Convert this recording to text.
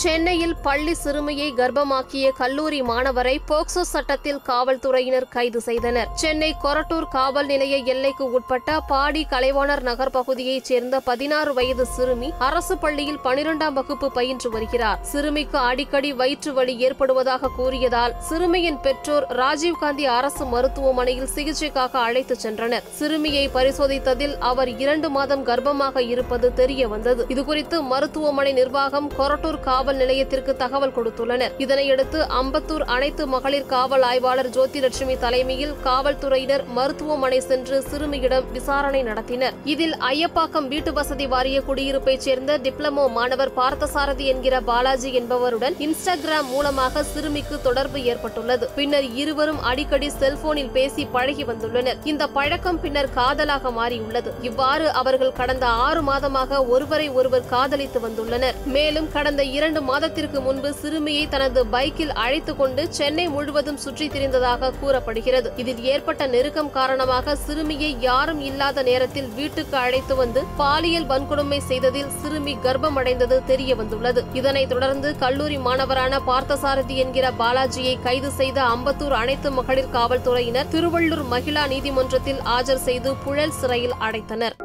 சென்னையில் பள்ளி சிறுமியை கர்ப்பமாக்கிய கல்லூரி மாணவரை போக்சோ சட்டத்தில் காவல்துறையினர் கைது செய்தனர். சென்னை கொரட்டூர் காவல் நிலைய எல்லைக்கு உட்பட்ட பாடி கலைவாணர் நகர் பகுதியைச் சேர்ந்த பதினாறு வயது சிறுமி அரசு பள்ளியில் பனிரெண்டாம் வகுப்பு பயின்று வருகிறார். சிறுமிக்கு அடிக்கடி வயிற்று வலி ஏற்படுவதாக கூறியதால் சிறுமியின் பெற்றோர் ராஜீவ்காந்தி அரசு மருத்துவமனையில் சிகிச்சைக்காக அழைத்துச் சென்றனர். சிறுமியை பரிசோதித்ததில் அவர் இரண்டு மாதம் கர்ப்பமாக இருப்பது தெரிய வந்தது இதுகுறித்து மருத்துவமனை நிர்வாகம் கொரட்டூர் காவல் நிலையத்திற்கு தகவல் கொடுத்துள்ளனர். இதனையடுத்து அம்பத்தூர் அனைத்து மகளிர் காவல் ஆய்வாளர் ஜோதிலட்சுமி தலைமையில் காவல்துறையினர் மருத்துவமனை சென்று சிறுமியிடம் விசாரணை நடத்தினர். இதில் ஐயப்பாக்கம் வீட்டு வசதி வாரிய குடியிருப்பைச் சேர்ந்த டிப்ளமோ மாணவர் பார்த்தசாரதி என்கிற பாலாஜி என்பவருடன் இன்ஸ்டாகிராம் மூலமாக சிறுமிக்கு தொடர்பு ஏற்பட்டுள்ளது. பின்னர் இருவரும் அடிக்கடி செல்போனில் பேசி பழகி வந்துள்ளனர். இந்த பழக்கம் பின்னர் காதலாக மாறியுள்ளது. இவ்வாறு அவர்கள் கடந்த ஆறு மாதமாக ஒருவரை ஒருவர் காதலித்து வந்துள்ளனர். மேலும் கடந்த இரண்டு மாதத்திற்கு முன்பு சிறுமியை தனது பைக்கில் அழைத்துக் கொண்டு சென்னை முழுவதும் சுற்றித் திரிந்ததாக கூறப்படுகிறது. இதில் ஏற்பட்ட நெருக்கம் காரணமாக சிறுமியை யாரும் இல்லாத நேரத்தில் வீட்டுக்கு அழைத்து வந்து பாலியல் வன்கொடுமை செய்ததில் சிறுமி கர்ப்பமடைந்தது தெரிய வந்துள்ளது இதனைத் தொடர்ந்து கல்லூரி மாணவரான பார்த்தசாரதி என்கிற பாலாஜியை கைது செய்த அம்பத்தூர் அனைத்து மகளிர் காவல்துறையினர் திருவள்ளூர் மகிழா நீதிமன்றத்தில் ஆஜர் செய்து புழல் சிறையில் அடைத்தனர்.